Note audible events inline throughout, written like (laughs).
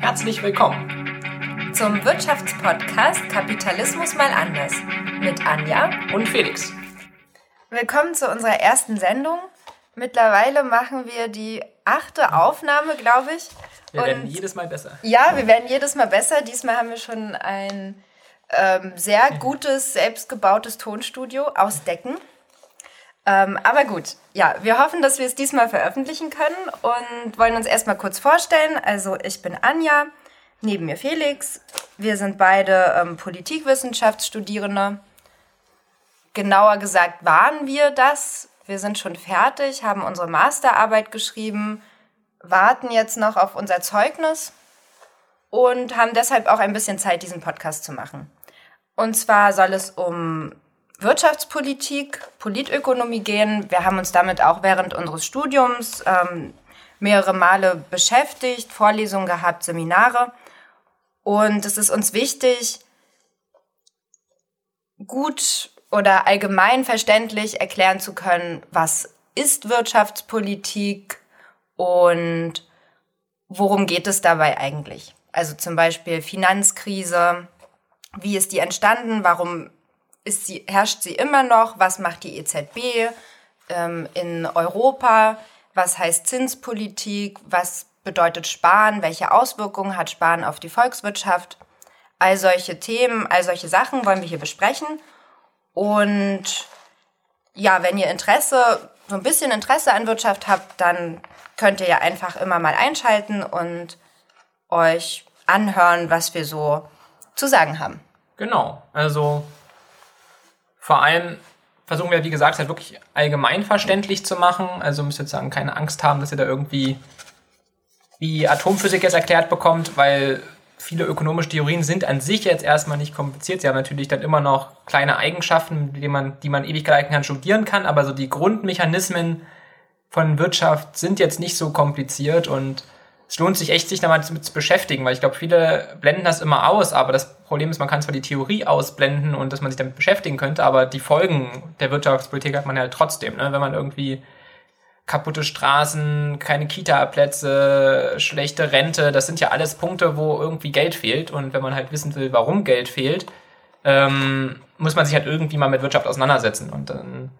Herzlich willkommen zum Wirtschaftspodcast Kapitalismus mal anders mit Anja und Felix. Willkommen zu unserer ersten Sendung. Mittlerweile machen wir die achte Aufnahme, glaube ich. Wir und werden jedes Mal besser. Ja, wir werden jedes Mal besser. Diesmal haben wir schon ein ähm, sehr gutes, selbstgebautes Tonstudio aus Decken. Ähm, aber gut, ja, wir hoffen, dass wir es diesmal veröffentlichen können und wollen uns erstmal kurz vorstellen. Also ich bin Anja, neben mir Felix. Wir sind beide ähm, Politikwissenschaftsstudierende. Genauer gesagt waren wir das. Wir sind schon fertig, haben unsere Masterarbeit geschrieben, warten jetzt noch auf unser Zeugnis und haben deshalb auch ein bisschen Zeit, diesen Podcast zu machen. Und zwar soll es um Wirtschaftspolitik, Politökonomie gehen. Wir haben uns damit auch während unseres Studiums ähm, mehrere Male beschäftigt, Vorlesungen gehabt, Seminare. Und es ist uns wichtig, gut oder allgemein verständlich erklären zu können, was ist Wirtschaftspolitik und worum geht es dabei eigentlich. Also zum Beispiel Finanzkrise, wie ist die entstanden, warum ist sie, herrscht sie immer noch, was macht die EZB ähm, in Europa, was heißt Zinspolitik, was bedeutet Sparen, welche Auswirkungen hat Sparen auf die Volkswirtschaft. All solche Themen, all solche Sachen wollen wir hier besprechen. Und ja, wenn ihr Interesse, so ein bisschen Interesse an Wirtschaft habt, dann könnt ihr ja einfach immer mal einschalten und euch anhören, was wir so zu sagen haben. Genau, also vor allem versuchen wir, wie gesagt, halt wirklich allgemeinverständlich zu machen. Also müsst ihr sagen, keine Angst haben, dass ihr da irgendwie wie Atomphysik jetzt erklärt bekommt, weil viele ökonomische Theorien sind an sich jetzt erstmal nicht kompliziert. Sie haben natürlich dann immer noch kleine Eigenschaften, die man, die man ewig gehalten kann, studieren kann, aber so die Grundmechanismen von Wirtschaft sind jetzt nicht so kompliziert und es lohnt sich echt, sich damit zu beschäftigen, weil ich glaube, viele blenden das immer aus, aber das Problem ist, man kann zwar die Theorie ausblenden und dass man sich damit beschäftigen könnte, aber die Folgen der Wirtschaftspolitik hat man ja trotzdem, ne? wenn man irgendwie kaputte Straßen, keine Kita-Plätze, schlechte Rente, das sind ja alles Punkte, wo irgendwie Geld fehlt und wenn man halt wissen will, warum Geld fehlt, ähm, muss man sich halt irgendwie mal mit Wirtschaft auseinandersetzen und dann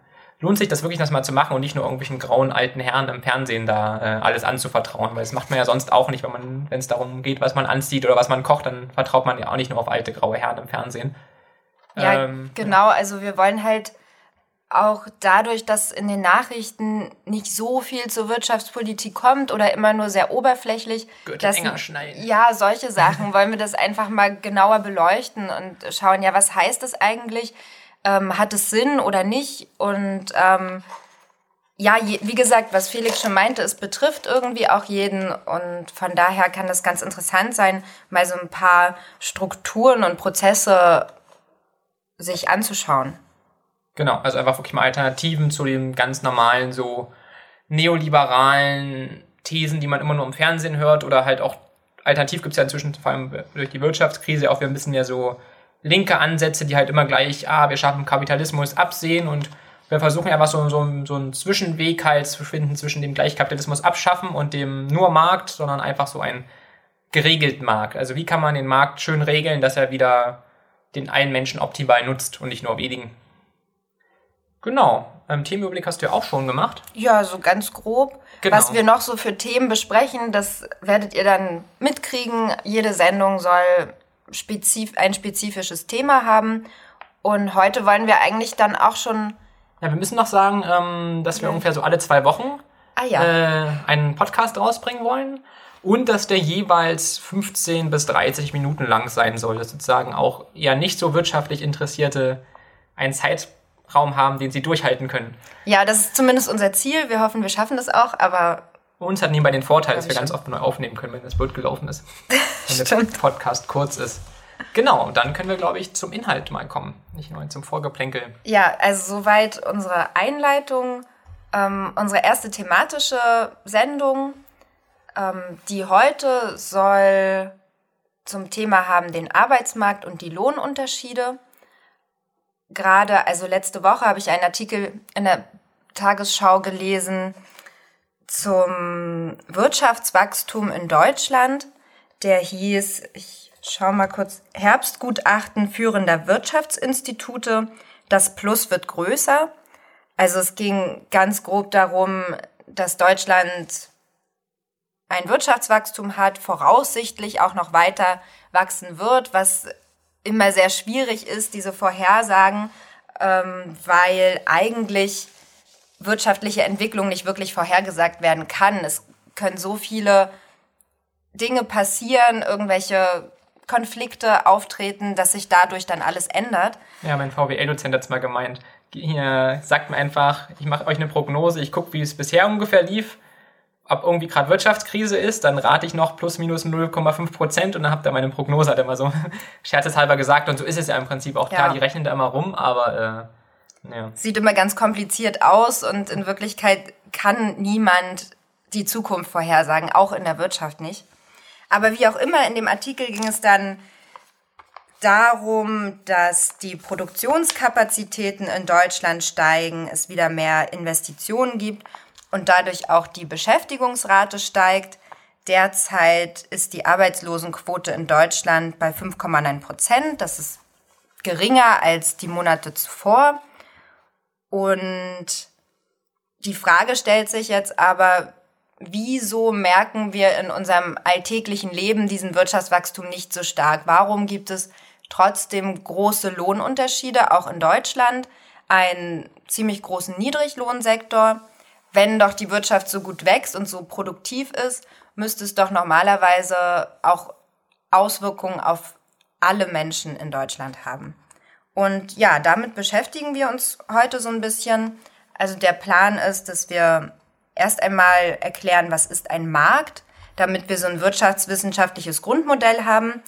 lohnt sich das wirklich, das mal zu machen und nicht nur irgendwelchen grauen alten Herren im Fernsehen da äh, alles anzuvertrauen, weil das macht man ja sonst auch nicht, wenn man, wenn es darum geht, was man anzieht oder was man kocht, dann vertraut man ja auch nicht nur auf alte graue Herren im Fernsehen. Ja, ähm, genau. Also wir wollen halt auch dadurch, dass in den Nachrichten nicht so viel zur Wirtschaftspolitik kommt oder immer nur sehr oberflächlich, dass, enger schneiden. ja, solche Sachen wollen wir das einfach mal genauer beleuchten und schauen, ja, was heißt das eigentlich? Ähm, hat es Sinn oder nicht? Und ähm, ja, je, wie gesagt, was Felix schon meinte, es betrifft irgendwie auch jeden und von daher kann das ganz interessant sein, mal so ein paar Strukturen und Prozesse sich anzuschauen. Genau, also einfach wirklich mal Alternativen zu den ganz normalen, so neoliberalen Thesen, die man immer nur im Fernsehen hört oder halt auch alternativ gibt es ja inzwischen vor allem durch die Wirtschaftskrise auch wieder ein bisschen mehr so linke Ansätze, die halt immer gleich, ah, wir schaffen Kapitalismus absehen und wir versuchen einfach so, so, so einen Zwischenweg halt zu finden zwischen dem Gleichkapitalismus abschaffen und dem nur Markt, sondern einfach so einen geregelten Markt. Also wie kann man den Markt schön regeln, dass er wieder den einen Menschen optimal nutzt und nicht nur wenigen. Genau. Ähm, Themenüberblick hast du ja auch schon gemacht. Ja, so ganz grob. Genau. Was wir noch so für Themen besprechen, das werdet ihr dann mitkriegen. Jede Sendung soll spezif ein spezifisches Thema haben. Und heute wollen wir eigentlich dann auch schon. Ja, wir müssen noch sagen, ähm, dass wir ungefähr so alle zwei Wochen ah, ja. äh, einen Podcast rausbringen wollen. Und dass der jeweils 15 bis 30 Minuten lang sein soll. Dass sozusagen auch eher nicht so wirtschaftlich Interessierte einen Zeitraum haben, den sie durchhalten können. Ja, das ist zumindest unser Ziel. Wir hoffen, wir schaffen das auch, aber uns hat nebenbei den Vorteil, dass wir ganz oft neu aufnehmen können, wenn das Bild gelaufen ist. (laughs) wenn der Podcast kurz ist. Genau, dann können wir, glaube ich, zum Inhalt mal kommen, nicht nur zum Vorgeplänkel. Ja, also soweit unsere Einleitung. Ähm, unsere erste thematische Sendung, ähm, die heute soll zum Thema haben den Arbeitsmarkt und die Lohnunterschiede. gerade, also letzte Woche habe ich einen Artikel in der Tagesschau gelesen zum Wirtschaftswachstum in Deutschland. Der hieß, ich schaue mal kurz, Herbstgutachten führender Wirtschaftsinstitute. Das Plus wird größer. Also es ging ganz grob darum, dass Deutschland ein Wirtschaftswachstum hat, voraussichtlich auch noch weiter wachsen wird, was immer sehr schwierig ist, diese Vorhersagen, ähm, weil eigentlich wirtschaftliche Entwicklung nicht wirklich vorhergesagt werden kann. Es können so viele Dinge passieren, irgendwelche Konflikte auftreten, dass sich dadurch dann alles ändert. Ja, mein VWL-Dozent hat es mal gemeint. Hier sagt mir einfach, ich mache euch eine Prognose, ich gucke, wie es bisher ungefähr lief ob irgendwie gerade Wirtschaftskrise ist, dann rate ich noch plus minus 0,5 Prozent und dann habt ihr meine Prognose, hat er mal so (laughs) scherzeshalber gesagt und so ist es ja im Prinzip auch. Klar, die rechnen da immer rum, aber äh, ja. Sieht immer ganz kompliziert aus und in Wirklichkeit kann niemand die Zukunft vorhersagen, auch in der Wirtschaft nicht. Aber wie auch immer, in dem Artikel ging es dann darum, dass die Produktionskapazitäten in Deutschland steigen, es wieder mehr Investitionen gibt und dadurch auch die Beschäftigungsrate steigt. Derzeit ist die Arbeitslosenquote in Deutschland bei 5,9 Prozent. Das ist geringer als die Monate zuvor. Und die Frage stellt sich jetzt aber, wieso merken wir in unserem alltäglichen Leben diesen Wirtschaftswachstum nicht so stark? Warum gibt es trotzdem große Lohnunterschiede, auch in Deutschland, einen ziemlich großen Niedriglohnsektor? wenn doch die Wirtschaft so gut wächst und so produktiv ist, müsste es doch normalerweise auch Auswirkungen auf alle Menschen in Deutschland haben. Und ja, damit beschäftigen wir uns heute so ein bisschen. Also der Plan ist, dass wir erst einmal erklären, was ist ein Markt, damit wir so ein wirtschaftswissenschaftliches Grundmodell haben,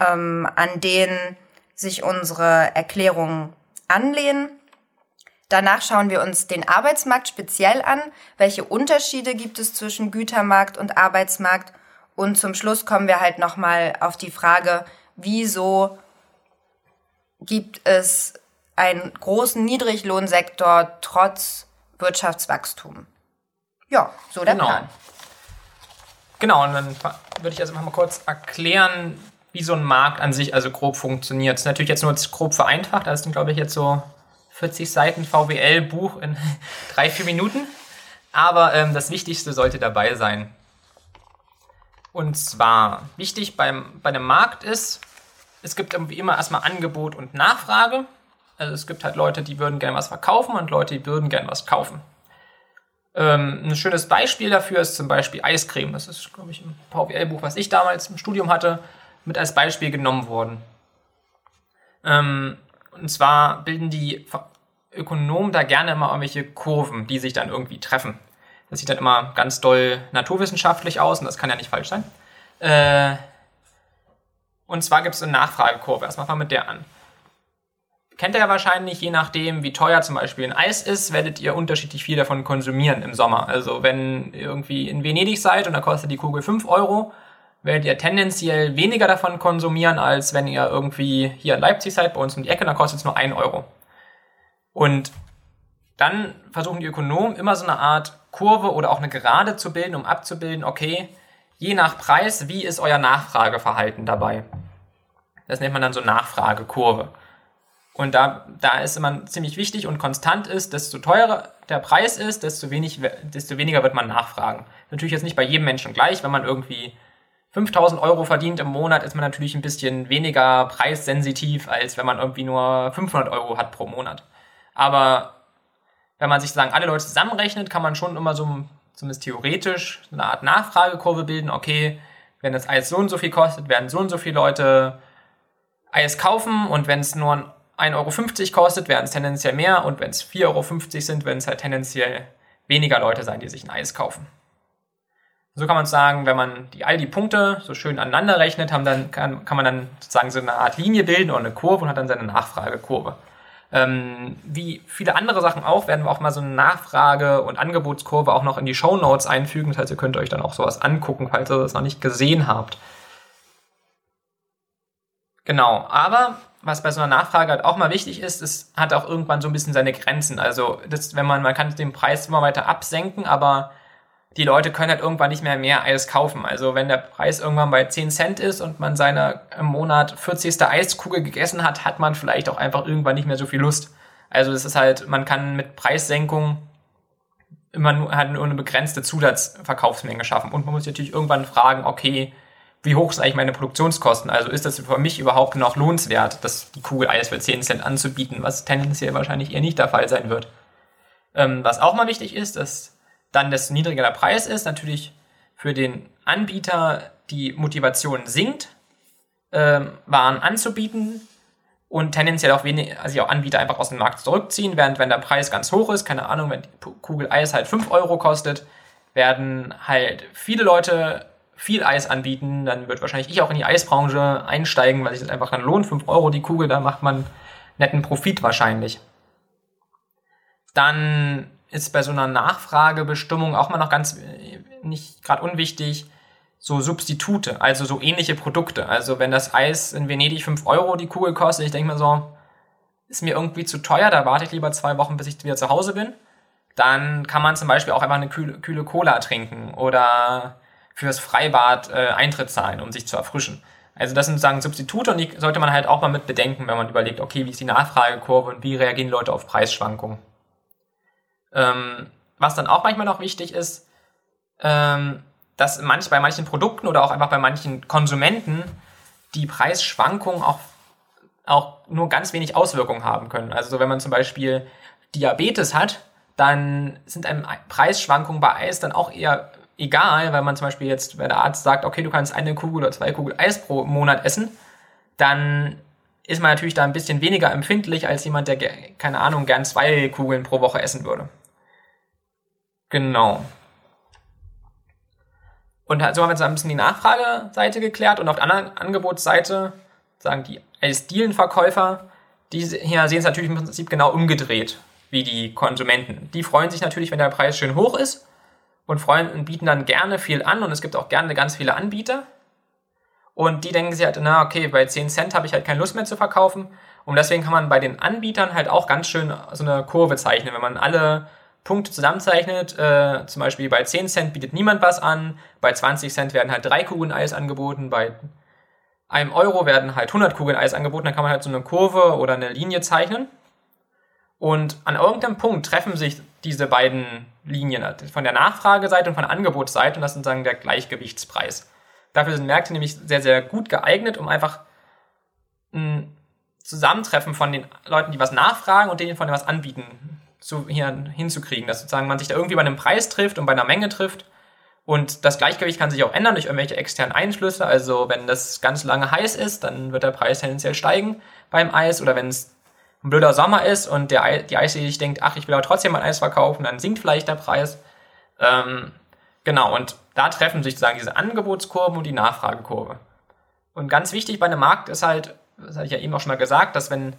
ähm, an den sich unsere Erklärungen anlehnen. Danach schauen wir uns den Arbeitsmarkt speziell an. Welche Unterschiede gibt es zwischen Gütermarkt und Arbeitsmarkt? Und zum Schluss kommen wir halt nochmal auf die Frage, wieso gibt es einen großen Niedriglohnsektor trotz Wirtschaftswachstum? Ja, so der genau. Plan. Genau, und dann würde ich also mal kurz erklären, wie so ein Markt an sich also grob funktioniert. Das ist natürlich jetzt nur grob vereinfacht, das sind glaube ich jetzt so 40 Seiten VWL-Buch in (laughs) drei, vier Minuten. Aber ähm, das Wichtigste sollte dabei sein. Und zwar wichtig beim, bei einem Markt ist, es gibt irgendwie immer erstmal Angebot und Nachfrage. Also es gibt halt Leute, die würden gerne was verkaufen und Leute, die würden gerne was kaufen. Ähm, ein schönes Beispiel dafür ist zum Beispiel Eiscreme. Das ist, glaube ich, im VWL-Buch, was ich damals im Studium hatte, mit als Beispiel genommen worden. Ähm, und zwar bilden die Ökonomen da gerne immer irgendwelche Kurven, die sich dann irgendwie treffen. Das sieht dann immer ganz doll naturwissenschaftlich aus und das kann ja nicht falsch sein. Äh, und zwar gibt es eine Nachfragekurve. Erstmal fangen wir mit der an. Kennt ihr ja wahrscheinlich, je nachdem, wie teuer zum Beispiel ein Eis ist, werdet ihr unterschiedlich viel davon konsumieren im Sommer. Also wenn ihr irgendwie in Venedig seid und da kostet die Kugel 5 Euro, werdet ihr tendenziell weniger davon konsumieren, als wenn ihr irgendwie hier in Leipzig seid, bei uns um die Ecke, da kostet es nur 1 Euro. Und dann versuchen die Ökonomen immer so eine Art Kurve oder auch eine Gerade zu bilden, um abzubilden, okay, je nach Preis, wie ist euer Nachfrageverhalten dabei? Das nennt man dann so Nachfragekurve. Und da, da ist immer ziemlich wichtig und konstant ist, desto teurer der Preis ist, desto, wenig, desto weniger wird man nachfragen. Natürlich jetzt nicht bei jedem Menschen gleich, wenn man irgendwie 5000 Euro verdient im Monat, ist man natürlich ein bisschen weniger preissensitiv, als wenn man irgendwie nur 500 Euro hat pro Monat. Aber wenn man sich sagen, alle Leute zusammenrechnet, kann man schon immer so, zumindest theoretisch, eine Art Nachfragekurve bilden. Okay, wenn das Eis so und so viel kostet, werden so und so viele Leute Eis kaufen und wenn es nur 1,50 Euro kostet, werden es tendenziell mehr und wenn es 4,50 Euro sind, werden es halt tendenziell weniger Leute sein, die sich ein Eis kaufen. So kann man sagen, wenn man die, all die Punkte so schön aneinander rechnet, haben dann, kann, kann man dann sozusagen so eine Art Linie bilden oder eine Kurve und hat dann seine Nachfragekurve. Ähm, wie viele andere Sachen auch, werden wir auch mal so eine Nachfrage- und Angebotskurve auch noch in die Show Notes einfügen. Das heißt, ihr könnt euch dann auch sowas angucken, falls ihr das noch nicht gesehen habt. Genau, aber was bei so einer Nachfrage halt auch mal wichtig ist, es hat auch irgendwann so ein bisschen seine Grenzen. Also, das, wenn man, man kann den Preis immer weiter absenken, aber die Leute können halt irgendwann nicht mehr mehr Eis kaufen. Also, wenn der Preis irgendwann bei 10 Cent ist und man seine im Monat 40. Eiskugel gegessen hat, hat man vielleicht auch einfach irgendwann nicht mehr so viel Lust. Also, das ist halt, man kann mit Preissenkung immer nur, halt nur eine begrenzte Zusatzverkaufsmenge schaffen. Und man muss natürlich irgendwann fragen, okay, wie hoch sind eigentlich meine Produktionskosten? Also ist das für mich überhaupt noch lohnenswert, das, die Kugel Eis für 10 Cent anzubieten, was tendenziell wahrscheinlich eher nicht der Fall sein wird. Ähm, was auch mal wichtig ist, dass dann desto niedriger der Preis ist, natürlich für den Anbieter die Motivation sinkt, ähm, Waren anzubieten und tendenziell auch wenig, also auch Anbieter einfach aus dem Markt zurückziehen, während wenn der Preis ganz hoch ist, keine Ahnung, wenn die Kugel Eis halt 5 Euro kostet, werden halt viele Leute viel Eis anbieten, dann wird wahrscheinlich ich auch in die Eisbranche einsteigen, weil sich das einfach dann lohnt. 5 Euro die Kugel, da macht man netten Profit wahrscheinlich. Dann ist bei so einer Nachfragebestimmung auch mal noch ganz nicht gerade unwichtig, so Substitute, also so ähnliche Produkte. Also wenn das Eis in Venedig 5 Euro die Kugel kostet, ich denke mir so, ist mir irgendwie zu teuer, da warte ich lieber zwei Wochen, bis ich wieder zu Hause bin. Dann kann man zum Beispiel auch einfach eine kühle, kühle Cola trinken oder fürs Freibad äh, Eintritt zahlen, um sich zu erfrischen. Also das sind sozusagen Substitute und die sollte man halt auch mal mit bedenken, wenn man überlegt, okay, wie ist die Nachfragekurve und wie reagieren Leute auf Preisschwankungen. Ähm, was dann auch manchmal noch wichtig ist, ähm, dass manch, bei manchen Produkten oder auch einfach bei manchen Konsumenten die Preisschwankungen auch, auch nur ganz wenig Auswirkungen haben können. Also so, wenn man zum Beispiel Diabetes hat, dann sind einem Preisschwankungen bei Eis dann auch eher egal, weil man zum Beispiel jetzt, wenn der Arzt sagt, okay, du kannst eine Kugel oder zwei Kugel Eis pro Monat essen, dann ist man natürlich da ein bisschen weniger empfindlich als jemand, der, keine Ahnung, gern zwei Kugeln pro Woche essen würde. Genau. Und so haben wir jetzt ein bisschen die Nachfrageseite geklärt und auf der anderen Angebotsseite sagen die Eisdielenverkäufer, die hier sehen es natürlich im Prinzip genau umgedreht wie die Konsumenten. Die freuen sich natürlich, wenn der Preis schön hoch ist und freuen und bieten dann gerne viel an und es gibt auch gerne ganz viele Anbieter. Und die denken sich halt, na okay, bei 10 Cent habe ich halt keine Lust mehr zu verkaufen. Und deswegen kann man bei den Anbietern halt auch ganz schön so eine Kurve zeichnen. Wenn man alle Punkte zusammenzeichnet, äh, zum Beispiel bei 10 Cent bietet niemand was an, bei 20 Cent werden halt drei Kugeln Eis angeboten, bei einem Euro werden halt 100 Kugeln Eis angeboten, dann kann man halt so eine Kurve oder eine Linie zeichnen. Und an irgendeinem Punkt treffen sich diese beiden Linien von der Nachfrageseite und von der Angebotsseite und das ist sozusagen der Gleichgewichtspreis. Dafür sind Märkte nämlich sehr, sehr gut geeignet, um einfach ein Zusammentreffen von den Leuten, die was nachfragen und denen von denen was anbieten, zu, hier hinzukriegen. Dass sozusagen man sich da irgendwie bei einem Preis trifft und bei einer Menge trifft. Und das Gleichgewicht kann sich auch ändern durch irgendwelche externen Einflüsse. Also wenn das ganz lange heiß ist, dann wird der Preis tendenziell steigen beim Eis. Oder wenn es ein blöder Sommer ist und der, die Eisdiele sich denkt, ach, ich will aber trotzdem mein Eis verkaufen, dann sinkt vielleicht der Preis. Ähm, genau, und da treffen sich sozusagen diese Angebotskurven und die Nachfragekurve. Und ganz wichtig bei einem Markt ist halt, das hatte ich ja eben auch schon mal gesagt, dass wenn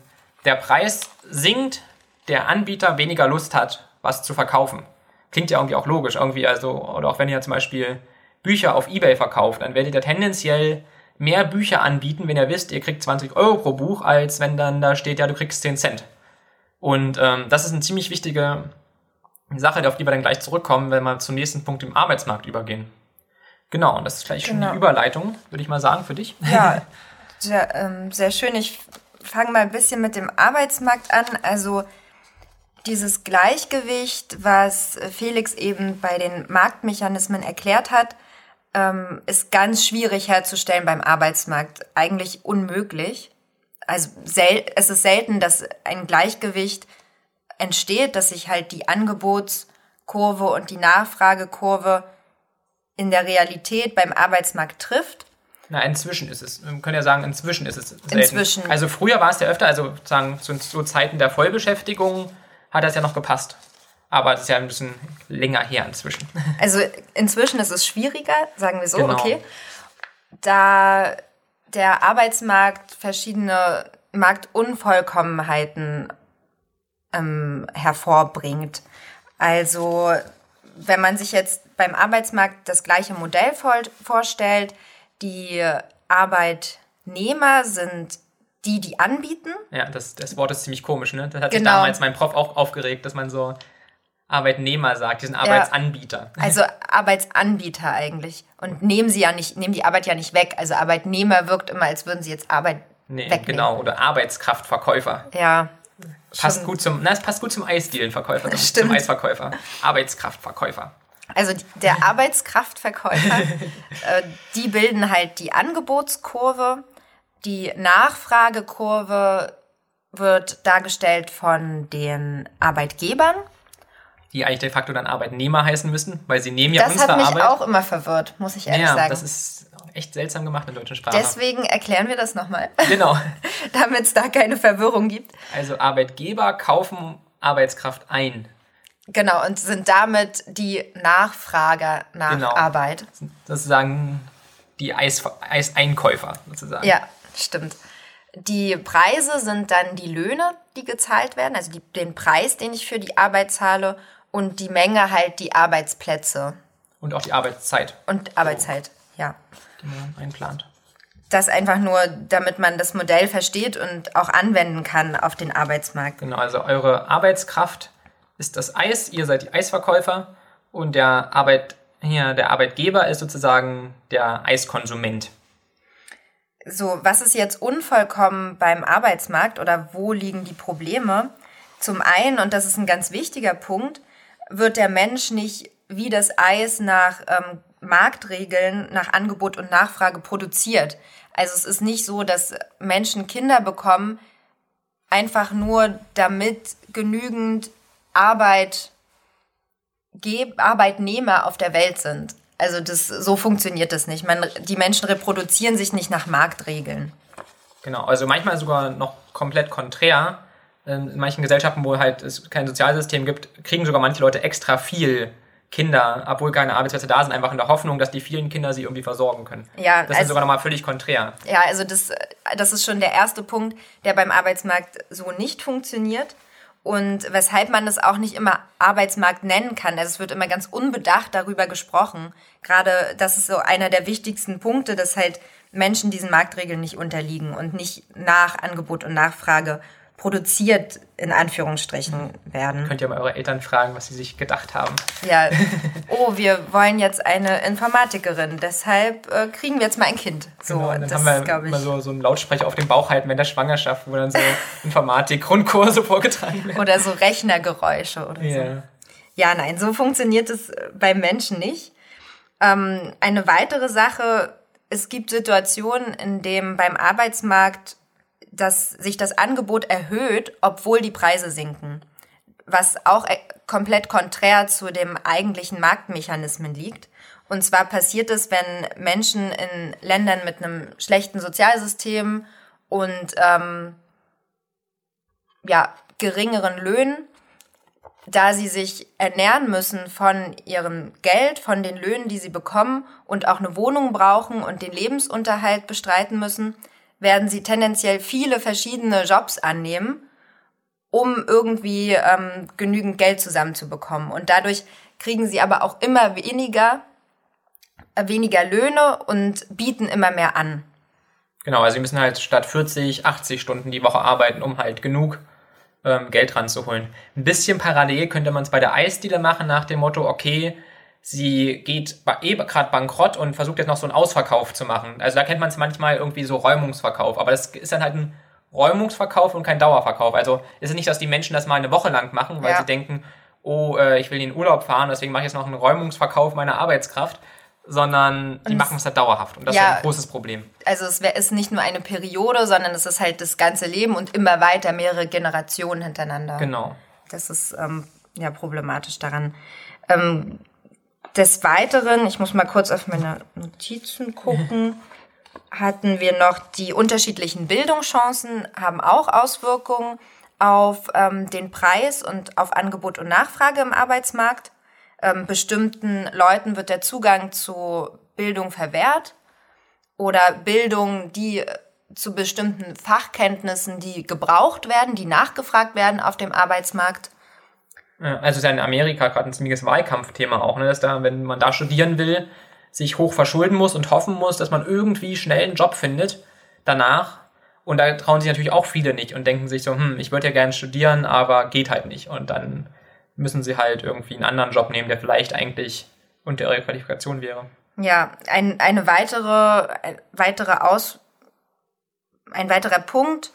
der Preis sinkt, der Anbieter weniger Lust hat, was zu verkaufen. Klingt ja irgendwie auch logisch, irgendwie, also, oder auch wenn ihr zum Beispiel Bücher auf Ebay verkauft, dann werdet ihr tendenziell mehr Bücher anbieten, wenn ihr wisst, ihr kriegt 20 Euro pro Buch, als wenn dann da steht, ja, du kriegst 10 Cent. Und ähm, das ist eine ziemlich wichtige Sache, auf die wir dann gleich zurückkommen, wenn wir zum nächsten Punkt im Arbeitsmarkt übergehen. Genau, und das ist gleich schon genau. die Überleitung, würde ich mal sagen, für dich. Ja, (laughs) sehr, ähm, sehr schön. Ich fange mal ein bisschen mit dem Arbeitsmarkt an. Also dieses Gleichgewicht, was Felix eben bei den Marktmechanismen erklärt hat, ähm, ist ganz schwierig herzustellen beim Arbeitsmarkt, eigentlich unmöglich. Also es ist selten, dass ein Gleichgewicht entsteht, dass sich halt die Angebotskurve und die Nachfragekurve in der Realität beim Arbeitsmarkt trifft. Na, inzwischen ist es. Wir können ja sagen, inzwischen ist es selten. Inzwischen. Also früher war es ja öfter, also sagen zu, zu Zeiten der Vollbeschäftigung hat das ja noch gepasst. Aber es ist ja ein bisschen länger her inzwischen. (laughs) Also inzwischen ist es schwieriger, sagen wir so, genau. okay. Da der Arbeitsmarkt verschiedene Marktunvollkommenheiten ähm, hervorbringt. Also wenn man sich jetzt beim Arbeitsmarkt das gleiche Modell vorstellt, die Arbeitnehmer sind die die anbieten. Ja, das, das Wort ist ziemlich komisch, ne? Das hat Genau. sich damals mein Prof auch aufgeregt, dass man so Arbeitnehmer sagt, die sind Arbeitsanbieter. Also Arbeitsanbieter eigentlich. Und nehmen sie ja nicht, nehmen die Arbeit ja nicht weg. Also Arbeitnehmer wirkt immer, als würden sie jetzt Arbeit Nee, wegnehmen. genau. Oder Arbeitskraftverkäufer. Ja. Passt gut zum, na, es passt gut zum Eisdielenverkäufer, zum, Stimmt. zum Eisverkäufer. Arbeitskraftverkäufer. Also der Arbeitskraftverkäufer, (laughs) äh, die bilden halt die Angebotskurve. Die Nachfragekurve wird dargestellt von den Arbeitgebern. Die eigentlich de facto dann Arbeitnehmer heißen müssten, weil sie nehmen ja Das unsere hat mich Arbeit. auch immer verwirrt, muss ich ehrlich ja, sagen. das ist echt seltsam gemacht in der deutschen Sprache. Deswegen erklären wir das nochmal, Genau. (laughs) damit es da keine Verwirrung gibt. Also Arbeitgeber kaufen Arbeitskraft ein. Genau, und sind damit die Nachfrager nach Genau. Arbeit. Sozusagen die Eis, Eiseinkäufer sozusagen. Ja, stimmt. Die Preise sind dann die Löhne, die gezahlt werden, also die, den Preis, den ich für die Arbeit zahle und die Menge halt die Arbeitsplätze Und auch die Arbeitszeit, und Arbeitszeit. Ja. Die man einplant. Das einfach nur, damit man das Modell versteht und auch anwenden kann auf den Arbeitsmarkt. Genau, also eure Arbeitskraft ist das Eis, ihr seid die Eisverkäufer und der Arbeit hier, der Arbeitgeber ist sozusagen der Eiskonsument. So, was ist jetzt unvollkommen beim Arbeitsmarkt oder wo liegen die Probleme? Zum einen, und das ist ein ganz wichtiger Punkt, wird der Mensch nicht wie das Eis nach ähm, Marktregeln, nach Angebot und Nachfrage produziert. Also es ist nicht so, dass Menschen Kinder bekommen, einfach nur damit genügend Arbeit, Arbeitnehmer auf der Welt sind. Also das, so funktioniert das nicht. Man, die Menschen reproduzieren sich nicht nach Marktregeln. Genau, also manchmal sogar noch komplett konträr. In manchen Gesellschaften, wo halt es kein Sozialsystem gibt, kriegen sogar manche Leute extra viel Kinder, obwohl keine Arbeitsplätze da sind, einfach in der Hoffnung, dass die vielen Kinder sie irgendwie versorgen können. Ja, das ist also- sogar nochmal völlig konträr. Ja, also das, das ist schon der erste Punkt, der beim Arbeitsmarkt so nicht funktioniert. Und weshalb man das auch nicht immer Arbeitsmarkt nennen kann. Also es wird immer ganz unbedacht darüber gesprochen. Gerade das ist so einer der wichtigsten Punkte, dass halt Menschen diesen Marktregeln nicht unterliegen und nicht nach Angebot und Nachfrage produziert, in Anführungsstrichen, werden. Könnt ihr mal eure Eltern fragen, was sie sich gedacht haben. Ja, (laughs) oh, wir wollen jetzt eine Informatikerin, deshalb äh, kriegen wir jetzt mal ein Kind. So, Genau, und dann das haben wir ich. immer so, so einen Lautsprecher auf dem Bauch halten während der Schwangerschaft, wo dann so (laughs) Informatik-Grundkurse vorgetragen werden. Oder so Rechnergeräusche oder so. Ja. Ja, nein, so funktioniert es äh, beim Menschen nicht. Ähm, eine weitere Sache, es gibt Situationen, in denen beim Arbeitsmarkt dass sich das Angebot erhöht, obwohl die Preise sinken. Was auch äh, komplett konträr zu dem eigentlichen Marktmechanismen liegt. Und zwar passiert es, wenn Menschen in Ländern mit einem schlechten Sozialsystem und ähm, ja, geringeren Löhnen da sie sich ernähren müssen von ihrem Geld, von den Löhnen, die sie bekommen und auch eine Wohnung brauchen und den Lebensunterhalt bestreiten müssen, werden sie tendenziell viele verschiedene Jobs annehmen, um irgendwie ähm, genügend Geld zusammenzubekommen. Und dadurch kriegen sie aber auch immer weniger, äh, weniger Löhne und bieten immer mehr an. Genau, also sie müssen halt statt 40, 80 Stunden die Woche arbeiten, um halt genug ähm, Geld ranzuholen. Ein bisschen parallel könnte man es bei der Eisdiele machen, nach dem Motto, okay, sie geht eh gerade bankrott und versucht jetzt noch so einen Ausverkauf zu machen. Also da kennt man es manchmal irgendwie so Räumungsverkauf, aber das ist dann halt ein Räumungsverkauf und kein Dauerverkauf. Also ist es nicht, dass die Menschen das mal eine Woche lang machen, weil Ja. sie denken, oh, äh, ich will in den Urlaub fahren, deswegen mache ich jetzt noch einen Räumungsverkauf meiner Arbeitskraft, sondern die machen es halt dauerhaft und das Ja. ist ein großes Problem. Also es wär, ist nicht nur eine Periode, sondern es ist halt das ganze Leben und immer weiter mehrere Generationen hintereinander. Genau. Das ist ähm, ja problematisch daran. Ähm, des Weiteren, ich muss mal kurz auf meine Notizen gucken, (laughs) hatten wir noch die unterschiedlichen Bildungschancen, haben auch Auswirkungen auf ähm, den Preis und auf Angebot und Nachfrage im Arbeitsmarkt. Ähm, bestimmten Leuten wird der Zugang zu Bildung verwehrt oder Bildung, die äh, zu bestimmten Fachkenntnissen, die gebraucht werden, die nachgefragt werden auf dem Arbeitsmarkt. Also ist ja in Amerika gerade ein ziemliches Wahlkampfthema auch, ne? dass da, wenn man da studieren will, sich hoch verschulden muss und hoffen muss, dass man irgendwie schnell einen Job findet danach. Und da trauen sich natürlich auch viele nicht und denken sich so, hm, ich würde ja gerne studieren, aber geht halt nicht. Und dann müssen sie halt irgendwie einen anderen Job nehmen, der vielleicht eigentlich unter ihrer Qualifikation wäre. Ja, ein, eine weitere, ein, weitere Aus, ein weiterer Punkt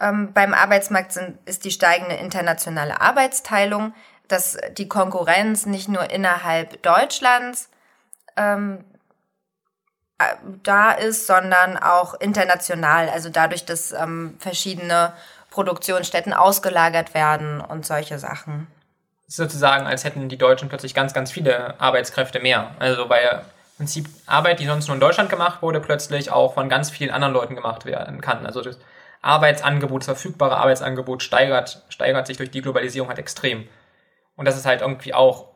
ähm, beim Arbeitsmarkt sind, ist die steigende internationale Arbeitsteilung, dass die Konkurrenz nicht nur innerhalb Deutschlands ähm, äh, da ist, sondern auch international. Also dadurch, dass ähm, verschiedene Produktionsstätten ausgelagert werden und solche Sachen. Sozusagen, als hätten die Deutschen plötzlich ganz, ganz viele Arbeitskräfte mehr. Also weil im Prinzip Arbeit, die sonst nur in Deutschland gemacht wurde, plötzlich auch von ganz vielen anderen Leuten gemacht werden kann. Also das Arbeitsangebot, das verfügbare Arbeitsangebot steigert, steigert sich durch die Globalisierung halt extrem. Und das ist halt irgendwie auch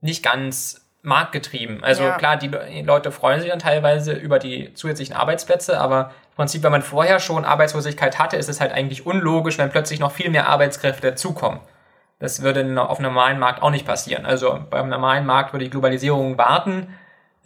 nicht ganz marktgetrieben. Also ja. klar, die Leute freuen sich dann teilweise über die zusätzlichen Arbeitsplätze, aber im Prinzip, wenn man vorher schon Arbeitslosigkeit hatte, ist es halt eigentlich unlogisch, wenn plötzlich noch viel mehr Arbeitskräfte dazukommen. Das würde auf einem normalen Markt auch nicht passieren. Also beim normalen Markt würde die Globalisierung warten,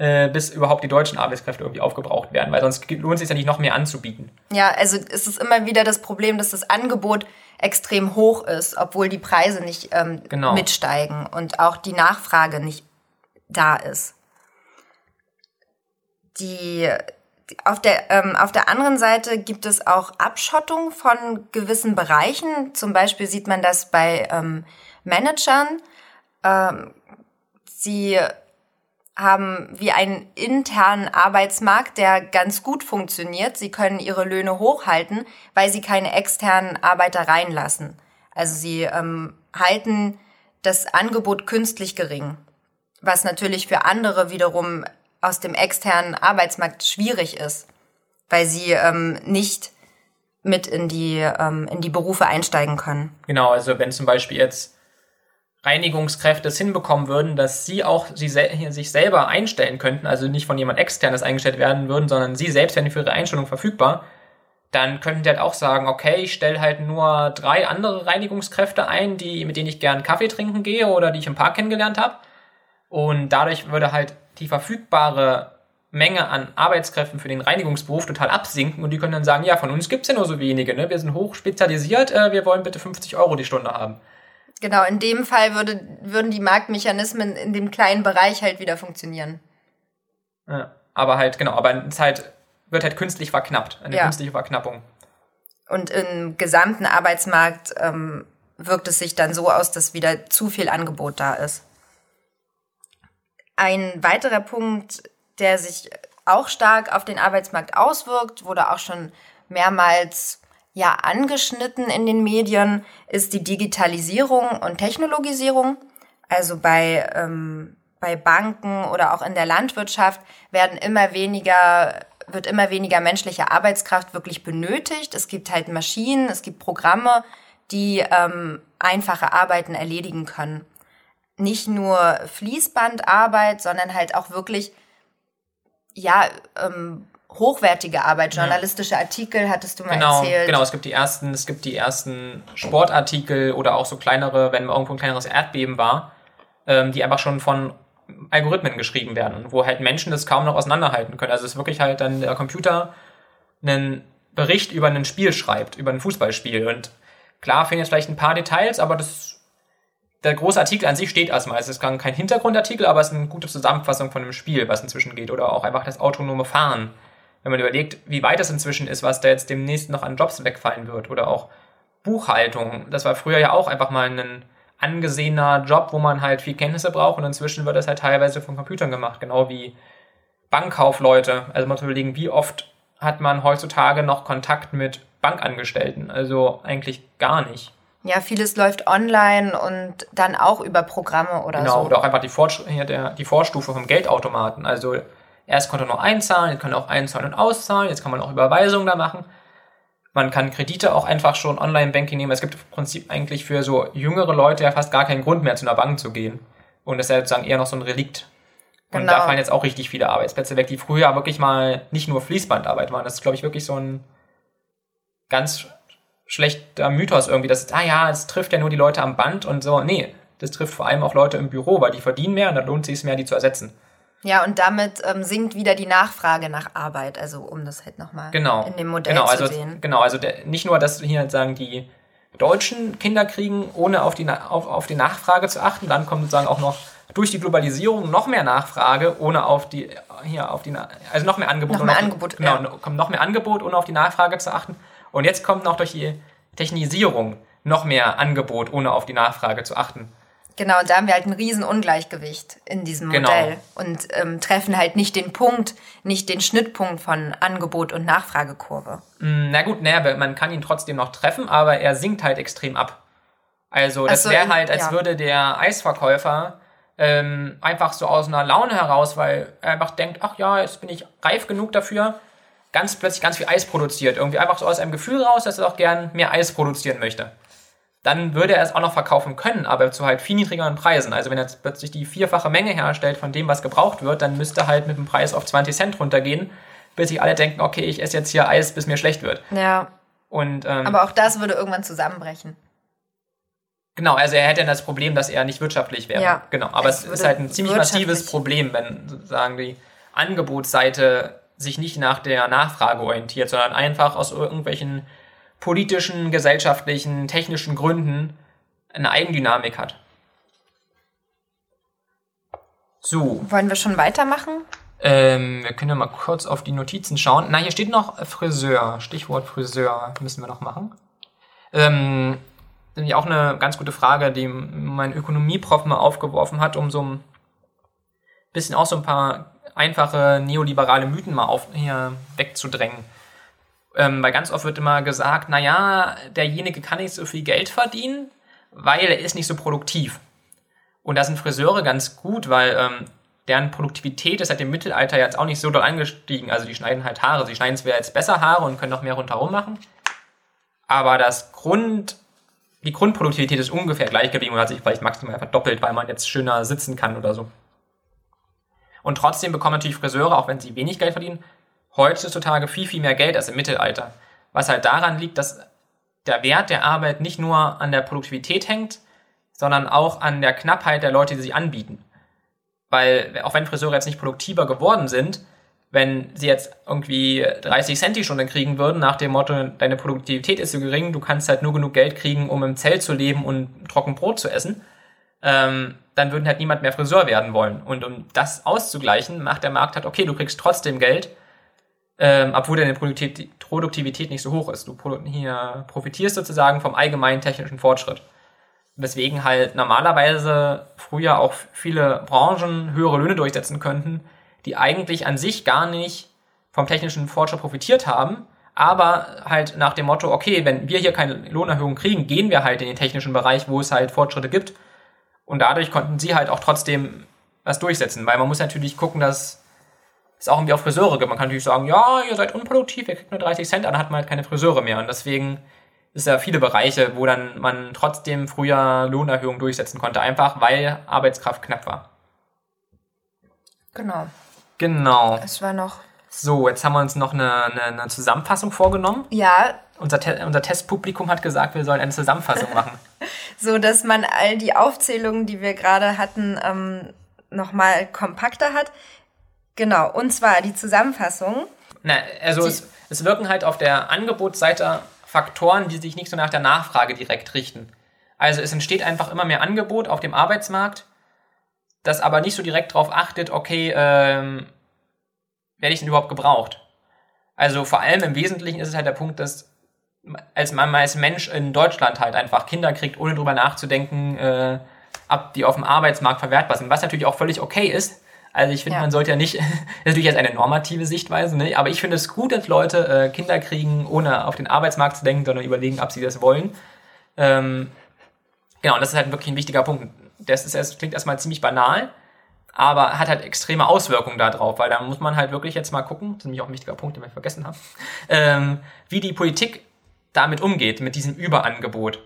äh, bis überhaupt die deutschen Arbeitskräfte irgendwie aufgebraucht werden, weil sonst lohnt es sich ja nicht noch mehr anzubieten. Ja, also es ist immer wieder das Problem, dass das Angebot extrem hoch ist, obwohl die Preise nicht ähm, genau. mitsteigen und auch die Nachfrage nicht da ist. Die, auf, der, ähm, auf der anderen Seite gibt es auch Abschottung von gewissen Bereichen. Zum Beispiel sieht man das bei ähm, Managern. Ähm, sie haben wie einen internen Arbeitsmarkt, der ganz gut funktioniert. Sie können ihre Löhne hochhalten, weil sie keine externen Arbeiter reinlassen. Also sie ähm, halten das Angebot künstlich gering was natürlich für andere wiederum aus dem externen Arbeitsmarkt schwierig ist, weil sie ähm, nicht mit in die, ähm, in die Berufe einsteigen können. Genau, also wenn zum Beispiel jetzt Reinigungskräfte es hinbekommen würden, dass sie auch sie sel sich selber einstellen könnten, also nicht von jemand externes eingestellt werden würden, sondern sie selbst wären für ihre Einstellung verfügbar, dann könnten die halt auch sagen, okay, ich stelle halt nur drei andere Reinigungskräfte ein, die, mit denen ich gern Kaffee trinken gehe oder die ich im Park kennengelernt habe. Und dadurch würde halt die verfügbare Menge an Arbeitskräften für den Reinigungsberuf total absinken und die können dann sagen, ja, von uns gibt's ja nur so wenige, ne? wir sind hoch spezialisiert, äh, wir wollen bitte 50 Euro die Stunde haben. Genau, in dem Fall würde, würden die Marktmechanismen in dem kleinen Bereich halt wieder funktionieren. Ja, aber halt, genau, aber es halt, wird halt künstlich verknappt, eine ja. künstliche Verknappung. Und im gesamten Arbeitsmarkt ähm, wirkt es sich dann so aus, dass wieder zu viel Angebot da ist. Ein weiterer Punkt, der sich auch stark auf den Arbeitsmarkt auswirkt, wurde auch schon mehrmals ja angeschnitten in den Medien, ist die Digitalisierung und Technologisierung. Also bei, ähm, bei Banken oder auch in der Landwirtschaft werden immer weniger wird immer weniger menschliche Arbeitskraft wirklich benötigt. Es gibt halt Maschinen, es gibt Programme, die ähm, einfache Arbeiten erledigen können nicht nur Fließbandarbeit, sondern halt auch wirklich, ja, ähm, hochwertige Arbeit, journalistische Artikel, hattest du mal genau, erzählt. Genau, es gibt die ersten, es gibt die ersten Sportartikel oder auch so kleinere, wenn irgendwo ein kleineres Erdbeben war, ähm, die einfach schon von Algorithmen geschrieben werden, wo halt Menschen das kaum noch auseinanderhalten können. Also es ist wirklich halt dann der Computer einen Bericht über ein Spiel schreibt, über ein Fußballspiel. Und klar fehlen jetzt vielleicht ein paar Details, aber das der große Artikel an sich steht erstmal. Es ist kein Hintergrundartikel, aber es ist eine gute Zusammenfassung von dem Spiel, was inzwischen geht. Oder auch einfach das autonome Fahren. Wenn man überlegt, wie weit es inzwischen ist, was da jetzt demnächst noch an Jobs wegfallen wird. Oder auch Buchhaltung. Das war früher ja auch einfach mal ein angesehener Job, wo man halt viel Kenntnisse braucht. Und inzwischen wird das halt teilweise von Computern gemacht. Genau wie Bankkaufleute. Also mal zu überlegen, wie oft hat man heutzutage noch Kontakt mit Bankangestellten? Also eigentlich gar nicht. Ja, vieles läuft online und dann auch über Programme oder genau, so. Genau, oder auch einfach die, Vor die Vorstufe vom Geldautomaten. Also erst konnte man nur einzahlen, jetzt kann man auch einzahlen und auszahlen, jetzt kann man auch Überweisungen da machen. Man kann Kredite auch einfach schon Online-Banking nehmen. Es gibt im Prinzip eigentlich für so jüngere Leute ja fast gar keinen Grund mehr, zu einer Bank zu gehen. Und das ist ja sozusagen eher noch so ein Relikt. Und genau. da fallen jetzt auch richtig viele Arbeitsplätze weg, die früher wirklich mal nicht nur Fließbandarbeit waren. Das ist, glaube ich, wirklich so ein ganz schlechter Mythos irgendwie, dass, ah ja, es trifft ja nur die Leute am Band und so. Nee, das trifft vor allem auch Leute im Büro, weil die verdienen mehr und dann lohnt sich es mehr, die zu ersetzen. Ja, und damit ähm, sinkt wieder die Nachfrage nach Arbeit, also um das halt nochmal genau. in dem Modell genau, zu also, sehen. Genau, also der, nicht nur, dass hier sagen, die Deutschen Kinder kriegen, ohne auf die, auf, auf die Nachfrage zu achten, dann kommt sozusagen auch noch durch die Globalisierung noch mehr Nachfrage, ohne auf die, hier auf die, also noch mehr Angebot. Noch mehr auf, Angebot, Genau, ja. kommt noch mehr Angebot, ohne auf die Nachfrage zu achten. Und jetzt kommt noch durch die Technisierung noch mehr Angebot, ohne auf die Nachfrage zu achten. Genau, und da haben wir halt ein riesen Ungleichgewicht in diesem Genau. Modell und ähm, treffen halt nicht den Punkt, nicht den Schnittpunkt von Angebot und Nachfragekurve. Mm, Na gut, naja, man kann ihn trotzdem noch treffen, aber er sinkt halt extrem ab. Also das so, wäre halt, als ja. würde der Eisverkäufer ähm, einfach so aus einer Laune heraus, weil er einfach denkt, ach ja, jetzt bin ich reif genug dafür, ganz plötzlich ganz viel Eis produziert. Irgendwie einfach so aus einem Gefühl raus, dass er auch gern mehr Eis produzieren möchte. Dann würde er es auch noch verkaufen können, aber zu halt viel niedrigeren Preisen. Also wenn er jetzt plötzlich die vierfache Menge herstellt von dem, was gebraucht wird, dann müsste er halt mit dem Preis auf 20 Cent runtergehen, bis sich alle denken, okay, ich esse jetzt hier Eis, bis mir schlecht wird. Ja, Und ähm, aber auch das würde irgendwann zusammenbrechen. Genau, also er hätte dann das Problem, dass er nicht wirtschaftlich wäre. Ja. Genau, aber Es es, ist halt ein ziemlich massives Problem, wenn sozusagen die Angebotsseite sich nicht nach der Nachfrage orientiert, sondern einfach aus irgendwelchen politischen, gesellschaftlichen, technischen Gründen eine Eigendynamik hat. So, Wollen wir schon weitermachen? ähm, wir können ja mal kurz auf die Notizen schauen. Na, hier steht noch Friseur. Stichwort Friseur müssen wir noch machen. Ähm, nämlich auch eine ganz gute Frage, die mein Ökonomieprof mal aufgeworfen hat, um so ein bisschen auch so ein paar einfache neoliberale Mythen mal auf, hier wegzudrängen. Ähm, weil ganz oft wird immer gesagt, naja, derjenige kann nicht so viel Geld verdienen, weil er ist nicht so produktiv. Und da sind Friseure ganz gut, weil ähm, deren Produktivität ist seit dem Mittelalter jetzt auch nicht so doll angestiegen. Also die schneiden halt Haare. Sie schneiden zwar jetzt besser Haare und können noch mehr rundherum machen. Aber das Grund, die Grundproduktivität ist ungefähr gleich geblieben und hat sich vielleicht maximal verdoppelt, weil man jetzt schöner sitzen kann oder so. Und trotzdem bekommen natürlich Friseure, auch wenn sie wenig Geld verdienen, heutzutage viel, viel mehr Geld als im Mittelalter. Was halt daran liegt, dass der Wert der Arbeit nicht nur an der Produktivität hängt, sondern auch an der Knappheit der Leute, die sie anbieten. Weil, auch wenn Friseure jetzt nicht produktiver geworden sind, wenn sie jetzt irgendwie 30 Cent die Stunde kriegen würden, nach dem Motto, deine Produktivität ist so gering, du kannst halt nur genug Geld kriegen, um im Zelt zu leben und trocken Brot zu essen, ähm, dann würden halt niemand mehr Friseur werden wollen. Und um das auszugleichen, macht der Markt halt, okay, du kriegst trotzdem Geld, ähm, obwohl deine Produktivität, nicht so hoch ist. Du hier profitierst sozusagen vom allgemeinen technischen Fortschritt. Weswegen halt normalerweise früher auch viele Branchen höhere Löhne durchsetzen könnten, die eigentlich an sich gar nicht vom technischen Fortschritt profitiert haben, aber halt nach dem Motto, okay, wenn wir hier keine Lohnerhöhung kriegen, gehen wir halt in den technischen Bereich, wo es halt Fortschritte gibt. Und dadurch konnten sie halt auch trotzdem was durchsetzen, weil man muss natürlich gucken, dass es auch irgendwie auf Friseure gibt. Man kann natürlich sagen, ja, ihr seid unproduktiv, ihr kriegt nur 30 Cent, dann hat man halt keine Friseure mehr. Und deswegen ist ja viele Bereiche, wo dann man trotzdem früher Lohnerhöhungen durchsetzen konnte, einfach weil Arbeitskraft knapp war. Genau. Genau. Es war noch. So, jetzt haben wir uns noch eine, eine, eine Zusammenfassung vorgenommen. Ja, Unser, Te unser Testpublikum hat gesagt, wir sollen eine Zusammenfassung machen. (laughs) so dass man all die Aufzählungen, die wir gerade hatten, ähm, nochmal kompakter hat. Genau, und zwar die Zusammenfassung. Na, also es, es wirken halt auf der Angebotsseite Faktoren, die sich nicht so nach der Nachfrage direkt richten. Also es entsteht einfach immer mehr Angebot auf dem Arbeitsmarkt, das aber nicht so direkt darauf achtet, okay, ähm, werde ich denn überhaupt gebraucht? Also vor allem im Wesentlichen ist es halt der Punkt, dass als man als Mensch in Deutschland halt einfach Kinder kriegt, ohne drüber nachzudenken, äh, ab die auf dem Arbeitsmarkt verwertbar sind, was natürlich auch völlig okay ist. Also ich finde, Ja. man sollte ja nicht, das (laughs) ist natürlich jetzt eine normative Sichtweise, ne? aber ich finde es gut, dass Leute äh, Kinder kriegen, ohne auf den Arbeitsmarkt zu denken, sondern überlegen, ob sie das wollen. Ähm, genau, und das ist halt wirklich ein wichtiger Punkt. Das ist erst, klingt erstmal ziemlich banal, aber hat halt extreme Auswirkungen darauf, weil da muss man halt wirklich jetzt mal gucken, das ist nämlich auch ein wichtiger Punkt, den wir vergessen haben, (laughs) ähm, wie die Politik damit umgeht, mit diesem Überangebot.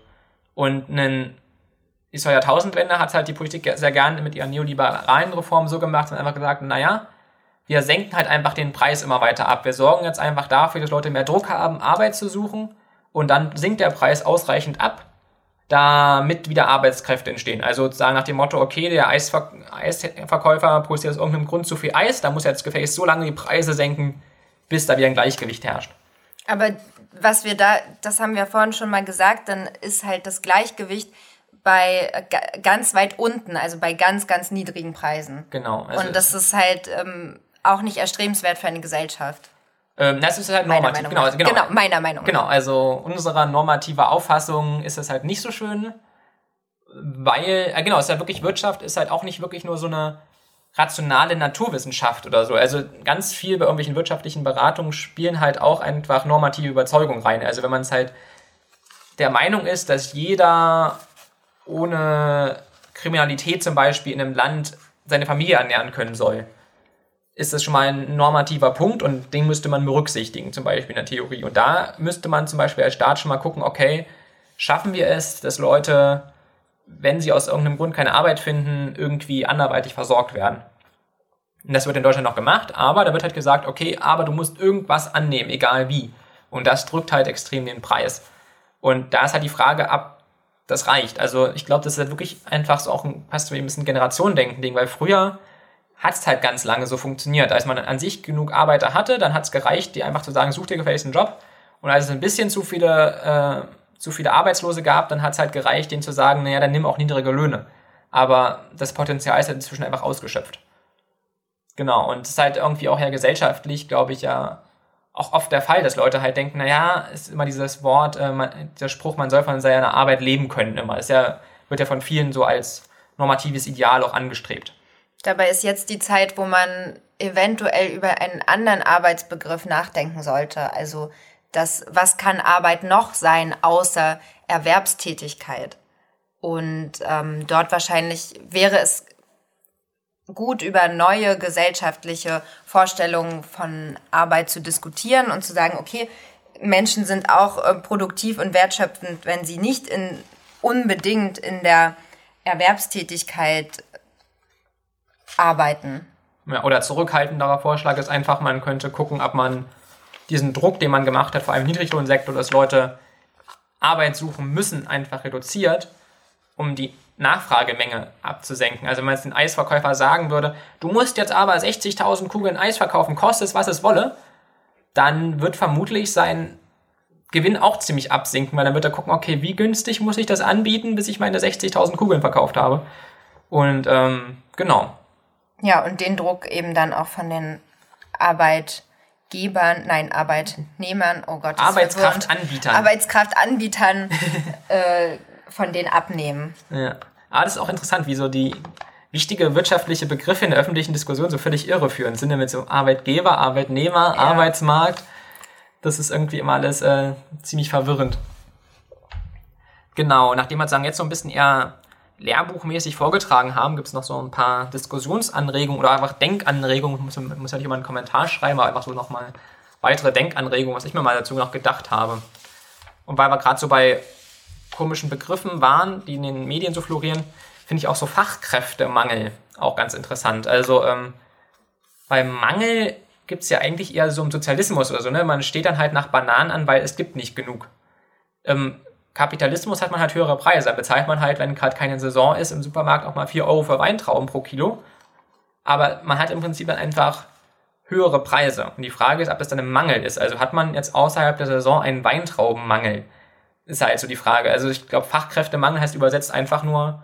Und einen, die Jahrtausendwende hat halt die Politik sehr gerne mit ihren neoliberalen Reformen so gemacht und einfach gesagt, naja, wir senken halt einfach den Preis immer weiter ab. Wir sorgen jetzt einfach dafür, dass Leute mehr Druck haben, Arbeit zu suchen und dann sinkt der Preis ausreichend ab, damit wieder Arbeitskräfte entstehen. Also sozusagen nach dem Motto, okay, der Eisver Eisverkäufer produziert aus irgendeinem Grund zu viel Eis, da muss er jetzt gefälligst so lange die Preise senken, bis da wieder ein Gleichgewicht herrscht. Aber was wir da, das haben wir vorhin schon mal gesagt, dann ist halt das Gleichgewicht bei ganz weit unten, also bei ganz, ganz niedrigen Preisen. Genau. Also Und das ist halt ähm, auch nicht erstrebenswert für eine Gesellschaft. Ähm, das ist halt normativ. Meiner genau, genau, genau, meiner Meinung nach. Genau, also unserer normativer Auffassung ist es halt nicht so schön, weil, äh, genau, es ist halt wirklich Wirtschaft, ist halt auch nicht wirklich nur so eine rationale Naturwissenschaft oder so. Also ganz viel bei irgendwelchen wirtschaftlichen Beratungen spielen halt auch einfach normative Überzeugungen rein. Also wenn man es halt der Meinung ist, dass jeder ohne Kriminalität zum Beispiel in einem Land seine Familie ernähren können soll, ist das schon mal ein normativer Punkt und den müsste man berücksichtigen, zum Beispiel in der Theorie. Und da müsste man zum Beispiel als Staat schon mal gucken, okay, schaffen wir es, dass Leute, wenn sie aus irgendeinem Grund keine Arbeit finden, irgendwie anderweitig versorgt werden. Und das wird in Deutschland noch gemacht, aber da wird halt gesagt, okay, aber du musst irgendwas annehmen, egal wie. Und das drückt halt extrem den Preis. Und da ist halt die Frage, ab das reicht. Also ich glaube, das ist halt wirklich einfach so auch ein, fast so ein bisschen Generationendenken-Ding, weil früher hat es halt ganz lange so funktioniert. Als man an sich genug Arbeiter hatte, dann hat es gereicht, die einfach zu sagen, such dir gefälligst einen Job. Und als es ein bisschen zu viele, äh, zu viele Arbeitslose gab, dann hat es halt gereicht, denen zu sagen, naja, dann nimm auch niedrige Löhne. Aber das Potenzial ist halt inzwischen einfach ausgeschöpft. Genau, und es ist halt irgendwie auch ja gesellschaftlich, glaube ich, ja auch oft der Fall, dass Leute halt denken, naja, ist immer dieses Wort, äh, man, der Spruch, man soll von seiner Arbeit leben können immer. Ist ja, wird ja von vielen so als normatives Ideal auch angestrebt. Dabei ist jetzt die Zeit, wo man eventuell über einen anderen Arbeitsbegriff nachdenken sollte. Also das, was kann Arbeit noch sein außer Erwerbstätigkeit? Und ähm, dort wahrscheinlich wäre es gut über neue gesellschaftliche Vorstellungen von Arbeit zu diskutieren und zu sagen, okay, Menschen sind auch äh, produktiv und wertschöpfend, wenn sie nicht in, unbedingt in der Erwerbstätigkeit arbeiten. Ja, oder zurückhaltenderer Vorschlag ist einfach, man könnte gucken, ob man diesen Druck, den man gemacht hat, vor allem im Niedriglohnsektor, dass Leute Arbeit suchen müssen, einfach reduziert, um die Nachfragemenge abzusenken. Also wenn man jetzt den Eisverkäufer sagen würde, du musst jetzt aber 60.000 Kugeln Eis verkaufen, kostet es, was es wolle, dann wird vermutlich sein Gewinn auch ziemlich absinken, weil dann wird er gucken, okay, wie günstig muss ich das anbieten, bis ich meine 60.000 Kugeln verkauft habe. Und ähm, genau, ja, und den Druck eben dann auch von den Arbeitgebern, nein, Arbeitnehmern, oh Gott. Arbeitskraftanbietern. Arbeitskraftanbietern (laughs) äh, von denen abnehmen. Ja. Aber das ist auch interessant, wie so die wichtige wirtschaftliche Begriffe in der öffentlichen Diskussion so völlig irreführend sind. Mit so Arbeitgeber, Arbeitnehmer, ja. Arbeitsmarkt. Das ist irgendwie immer alles äh, ziemlich verwirrend. Genau, nachdem wir sagen, jetzt so ein bisschen eher lehrbuchmäßig vorgetragen haben, gibt es noch so ein paar Diskussionsanregungen oder einfach Denkanregungen. Muss, muss ja nicht immer einen Kommentar schreiben, aber einfach so nochmal weitere Denkanregungen, was ich mir mal dazu noch gedacht habe. Und weil wir gerade so bei komischen Begriffen waren, die in den Medien so florieren, finde ich auch so Fachkräftemangel auch ganz interessant. Also ähm, beim Mangel gibt es ja eigentlich eher so im Sozialismus oder so, ne? Man steht dann halt nach Bananen an, weil es gibt nicht genug. Ähm, Kapitalismus hat man halt höhere Preise. Da bezahlt man halt, wenn gerade keine Saison ist, im Supermarkt auch mal 4 Euro für Weintrauben pro Kilo. Aber man hat im Prinzip dann einfach höhere Preise. Und die Frage ist, ob das dann ein Mangel ist. Also hat man jetzt außerhalb der Saison einen Weintraubenmangel? Ist halt so die Frage. Also ich glaube, Fachkräftemangel heißt übersetzt einfach nur,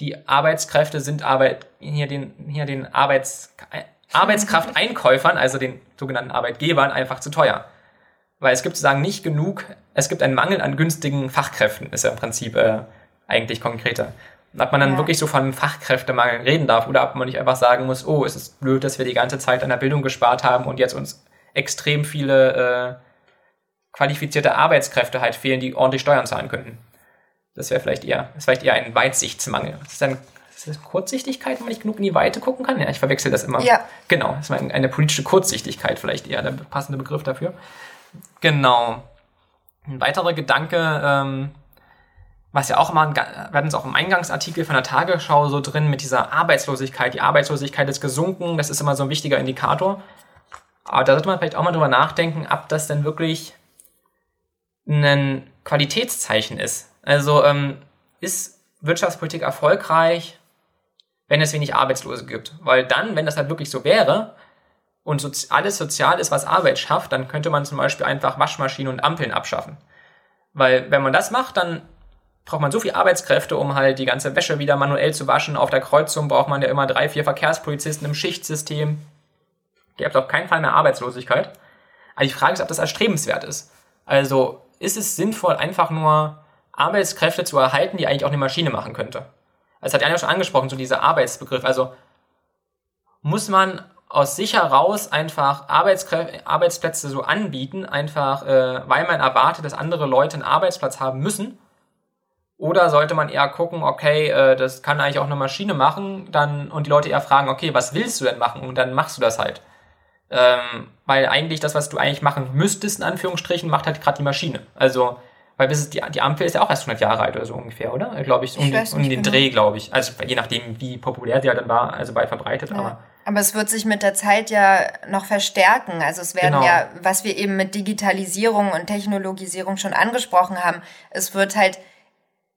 die Arbeitskräfte sind Arbeit, hier den, hier den Arbeits, (laughs) Arbeitskrafteinkäufern, also den sogenannten Arbeitgebern, einfach zu teuer weil es gibt sozusagen nicht genug, es gibt einen Mangel an günstigen Fachkräften, ist ja im Prinzip äh, eigentlich konkreter. Ob man dann ja. wirklich so von Fachkräftemangel reden darf oder ob man nicht einfach sagen muss, oh, es ist blöd, dass wir die ganze Zeit an der Bildung gespart haben und jetzt uns extrem viele äh, qualifizierte Arbeitskräfte halt fehlen, die ordentlich Steuern zahlen könnten. Das wäre vielleicht eher, das ist vielleicht eher ein Weitsichtsmangel. Das ist dann ist das Kurzsichtigkeit, wenn man nicht genug in die Weite gucken kann? Ja, ich verwechsel das immer. Ja. Genau, das ist eine politische Kurzsichtigkeit vielleicht eher der passende Begriff dafür. Genau. Ein weiterer Gedanke, ähm, was ja auch immer, wir hatten es auch im Eingangsartikel von der Tagesschau so drin mit dieser Arbeitslosigkeit. Die Arbeitslosigkeit ist gesunken, das ist immer so ein wichtiger Indikator. Aber da sollte man vielleicht auch mal drüber nachdenken, ob das denn wirklich ein Qualitätszeichen ist. Also ähm, ist Wirtschaftspolitik erfolgreich, wenn es wenig Arbeitslose gibt. Weil dann, wenn das halt wirklich so wäre und sozi alles sozial ist, was Arbeit schafft, dann könnte man zum Beispiel einfach Waschmaschinen und Ampeln abschaffen. Weil wenn man das macht, dann braucht man so viel Arbeitskräfte, um halt die ganze Wäsche wieder manuell zu waschen. Auf der Kreuzung braucht man ja immer drei, vier Verkehrspolizisten im Schichtsystem. Ihr habt auf keinen Fall mehr Arbeitslosigkeit. Aber die Frage ist, ob das erstrebenswert ist. Also ist es sinnvoll, einfach nur Arbeitskräfte zu erhalten, die eigentlich auch eine Maschine machen könnte? Das hat Jan ja schon angesprochen, so dieser Arbeitsbegriff. Also muss man aus sich heraus einfach Arbeitsplätze so anbieten, einfach äh, weil man erwartet, dass andere Leute einen Arbeitsplatz haben müssen? Oder sollte man eher gucken, okay, äh, das kann eigentlich auch eine Maschine machen, dann und die Leute eher fragen, okay, was willst du denn machen? Und dann machst du das halt. Ähm, weil eigentlich das, was du eigentlich machen müsstest, in Anführungsstrichen, macht halt gerade die Maschine. Also, weil bis die, die Ampel ist ja auch erst 100 Jahre alt oder so ungefähr, oder? Glaube ich, um, ich um den genau. Dreh, glaube ich. Also je nachdem, wie populär sie ja dann war, also weit verbreitet. Ja. Aber, aber es wird sich mit der Zeit ja noch verstärken. Also es werden genau. ja, was wir eben mit Digitalisierung und Technologisierung schon angesprochen haben, es wird halt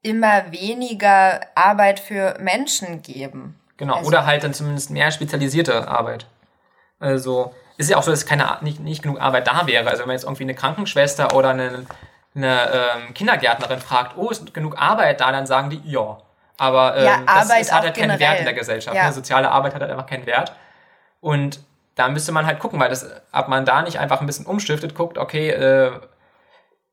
immer weniger Arbeit für Menschen geben. Genau, also, oder halt dann zumindest mehr spezialisierte Arbeit. Also ist ja auch so, dass keine, nicht, nicht genug Arbeit da wäre. Also wenn man jetzt irgendwie eine Krankenschwester oder eine, eine ähm, Kindergärtnerin fragt, oh, ist genug Arbeit da, dann sagen die, ja. Aber ähm, ja, das, das hat halt keinen Wert in der Gesellschaft. Ja. Ne? Soziale Arbeit hat halt einfach keinen Wert. Und da müsste man halt gucken, weil das, ob man da nicht einfach ein bisschen umstiftet, guckt, okay, äh,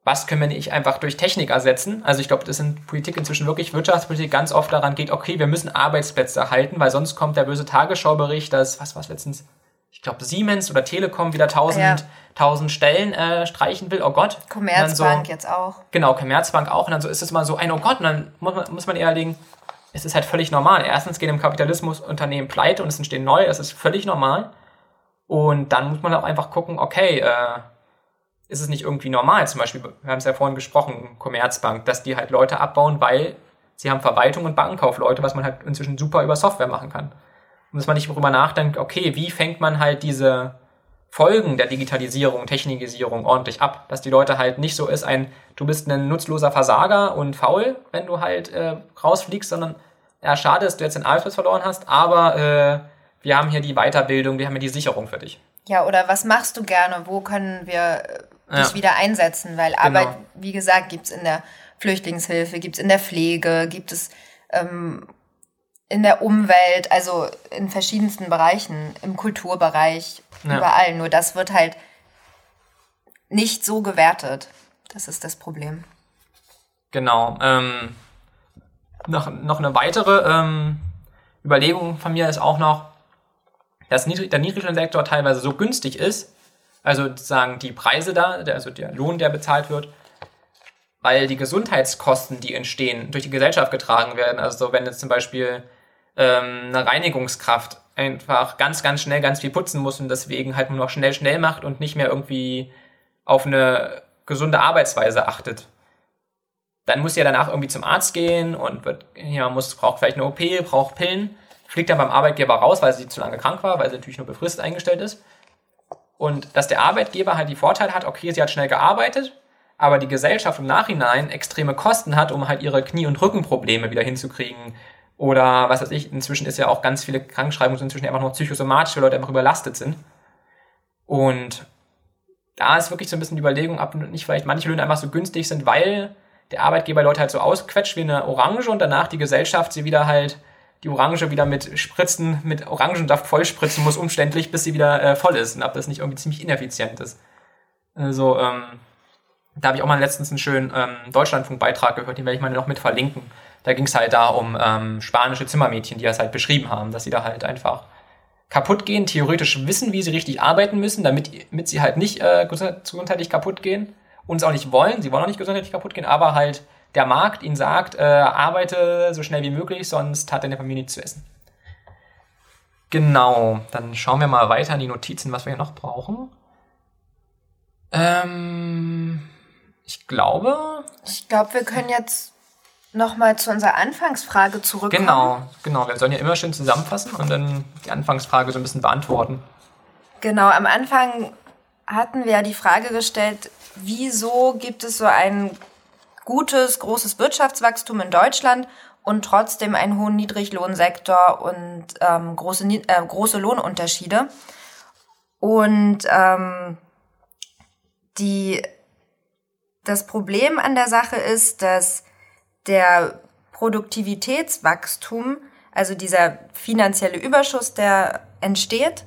was können wir nicht einfach durch Technik ersetzen? Also ich glaube, das in Politik inzwischen wirklich Wirtschaftspolitik ganz oft daran geht, okay, wir müssen Arbeitsplätze erhalten, weil sonst kommt der böse Tagesschaubericht, dass, was war letztens, ich glaube, Siemens oder Telekom wieder 1000, ja. 1000 Stellen äh, streichen will. Oh Gott. Commerzbank so, jetzt auch. Genau, Commerzbank auch. Und dann so ist es mal so ein, oh Gott, und dann muss man, muss man eher legen, es ist halt völlig normal. Erstens gehen im Kapitalismus Unternehmen pleite und es entstehen neue, das ist völlig normal. Und dann muss man auch einfach gucken, okay, äh, ist es nicht irgendwie normal? Zum Beispiel, wir haben es ja vorhin gesprochen, Commerzbank, dass die halt Leute abbauen, weil sie haben Verwaltung und Bankenkaufleute, was man halt inzwischen super über Software machen kann und dass man nicht darüber nachdenkt, okay, wie fängt man halt diese Folgen der Digitalisierung, Technikisierung ordentlich ab, dass die Leute halt nicht so ist, ein, du bist ein nutzloser Versager und faul, wenn du halt äh, rausfliegst, sondern ja, schade, dass du jetzt den Arbeitsplatz verloren hast, aber äh, wir haben hier die Weiterbildung, wir haben hier die Sicherung für dich. Ja, oder was machst du gerne? Wo können wir äh, dich ja. wieder einsetzen? Weil genau. Arbeit, wie gesagt, gibt's in der Flüchtlingshilfe, gibt's in der Pflege, gibt es ähm, in der Umwelt, also in verschiedensten Bereichen, im Kulturbereich, ja. überall. Nur das wird halt nicht so gewertet. Das ist das Problem. Genau. Ähm, noch, noch eine weitere ähm, Überlegung von mir ist auch noch, dass der Niedriglohnsektor teilweise so günstig ist, also sozusagen die Preise da, also der Lohn, der bezahlt wird, weil die Gesundheitskosten, die entstehen, durch die Gesellschaft getragen werden. Also wenn jetzt zum Beispiel ähm, eine Reinigungskraft einfach ganz, ganz schnell ganz viel putzen muss und deswegen halt nur noch schnell, schnell macht und nicht mehr irgendwie auf eine gesunde Arbeitsweise achtet. Dann muss ja danach irgendwie zum Arzt gehen und wird, ja, muss, braucht vielleicht eine OP, braucht Pillen, fliegt dann beim Arbeitgeber raus, weil sie zu lange krank war, weil sie natürlich nur befristet eingestellt ist. Und dass der Arbeitgeber halt die Vorteile hat, okay, sie hat schnell gearbeitet, aber die Gesellschaft im Nachhinein extreme Kosten hat, um halt ihre Knie- und Rückenprobleme wieder hinzukriegen, oder was weiß ich, inzwischen ist ja auch ganz viele Krankschreibungen sind inzwischen einfach nur psychosomatisch, weil Leute einfach überlastet sind. Und da ist wirklich so ein bisschen die Überlegung, ob nicht vielleicht manche Löhne einfach so günstig sind, weil der Arbeitgeber Leute halt so ausquetscht wie eine Orange und danach die Gesellschaft sie wieder halt die Orange wieder mit Spritzen, mit Orangensaft vollspritzen muss, umständlich, bis sie wieder äh, voll ist und ob das nicht irgendwie ziemlich ineffizient ist. Also, ähm, da habe ich auch mal letztens einen schönen ähm, Deutschlandfunk-Beitrag gehört, den werde ich mal noch mit verlinken. Da ging es halt da um ähm, spanische Zimmermädchen, die das halt beschrieben haben, dass sie da halt einfach kaputt gehen, theoretisch wissen, wie sie richtig arbeiten müssen, damit, damit sie halt nicht äh, gesundheitlich kaputt gehen und es auch nicht wollen. Sie wollen auch nicht gesundheitlich kaputt gehen, aber halt der Markt ihnen sagt, äh, arbeite so schnell wie möglich, sonst hat deine Familie nichts zu essen. Genau, dann schauen wir mal weiter in die Notizen, was wir hier noch brauchen. Ähm, ich glaube. Ich glaube, wir können jetzt nochmal zu unserer Anfangsfrage zurückkommen. Genau, genau. Wir sollen ja immer schön zusammenfassen und dann die Anfangsfrage so ein bisschen beantworten. Genau, am Anfang hatten wir ja die Frage gestellt, wieso gibt es so einen gutes, großes Wirtschaftswachstum in Deutschland und trotzdem einen hohen Niedriglohnsektor und ähm, große, äh, große Lohnunterschiede. Und ähm, die, das Problem an der Sache ist, dass der Produktivitätswachstum, also dieser finanzielle Überschuss, der entsteht,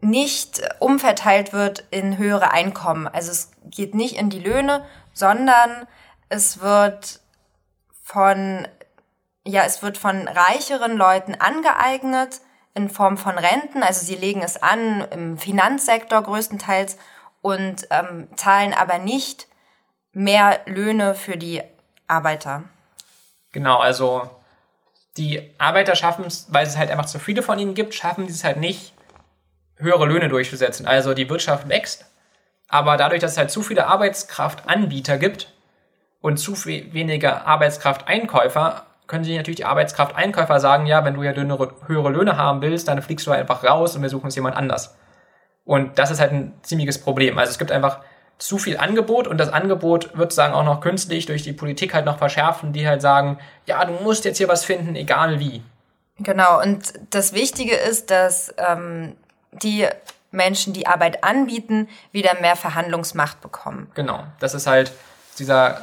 nicht umverteilt wird in höhere Einkommen. Also es geht nicht in die Löhne, sondern es wird von, ja, es wird von reicheren Leuten angeeignet in Form von Renten. Also sie legen es an im Finanzsektor größtenteils und ähm, zahlen aber nicht mehr Löhne für die Arbeiter. Genau, also die Arbeiter schaffen es, weil es halt einfach zu viele von ihnen gibt, schaffen sie es halt nicht, höhere Löhne durchzusetzen. Also die Wirtschaft wächst, aber dadurch, dass es halt zu viele Arbeitskraftanbieter gibt und zu wenige Arbeitskrafteinkäufer, können sich natürlich die Arbeitskrafteinkäufer sagen, ja, wenn du ja höhere Löhne haben willst, dann fliegst du einfach raus und wir suchen uns jemand anders. Und das ist halt ein ziemliches Problem. Also es gibt einfach zu viel Angebot und das Angebot wird sagen auch noch künstlich durch die Politik halt noch verschärfen, die halt sagen, ja, du musst jetzt hier was finden, egal wie. Genau, und das Wichtige ist, dass ähm, die Menschen, die Arbeit anbieten, wieder mehr Verhandlungsmacht bekommen. Genau, das ist halt dieser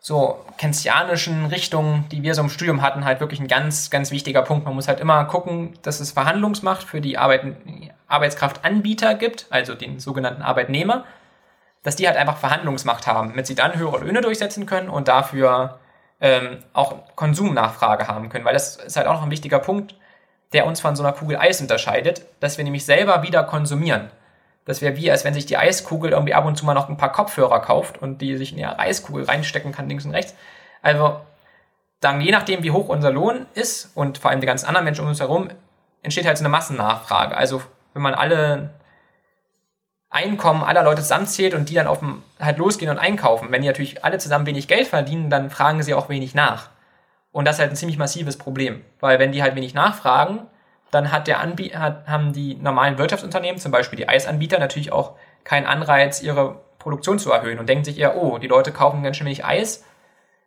so keynesianischen Richtung, die wir so im Studium hatten, halt wirklich ein ganz, ganz wichtiger Punkt. Man muss halt immer gucken, dass es Verhandlungsmacht für die Arbeit, Arbeitskraftanbieter gibt, also den sogenannten Arbeitnehmer, dass die halt einfach Verhandlungsmacht haben, damit sie dann höhere Löhne durchsetzen können und dafür ähm, auch Konsumnachfrage haben können, weil das ist halt auch noch ein wichtiger Punkt der uns von so einer Kugel Eis unterscheidet, dass wir nämlich selber wieder konsumieren. Das wäre wie, als wenn sich die Eiskugel irgendwie ab und zu mal noch ein paar Kopfhörer kauft und die sich in ihre Eiskugel reinstecken kann, links und rechts. Also, dann je nachdem, wie hoch unser Lohn ist und vor allem die ganzen anderen Menschen um uns herum, entsteht halt so eine Massennachfrage. Also, wenn man alle Einkommen aller Leute zusammenzählt und die dann auf dem, halt losgehen und einkaufen, wenn die natürlich alle zusammen wenig Geld verdienen, dann fragen sie auch wenig nach. Und das ist halt ein ziemlich massives Problem, weil wenn die halt wenig nachfragen, dann hat der Anbie hat, haben die normalen Wirtschaftsunternehmen, zum Beispiel die Eisanbieter, natürlich auch keinen Anreiz, ihre Produktion zu erhöhen und denken sich eher, oh, die Leute kaufen ganz schön wenig Eis,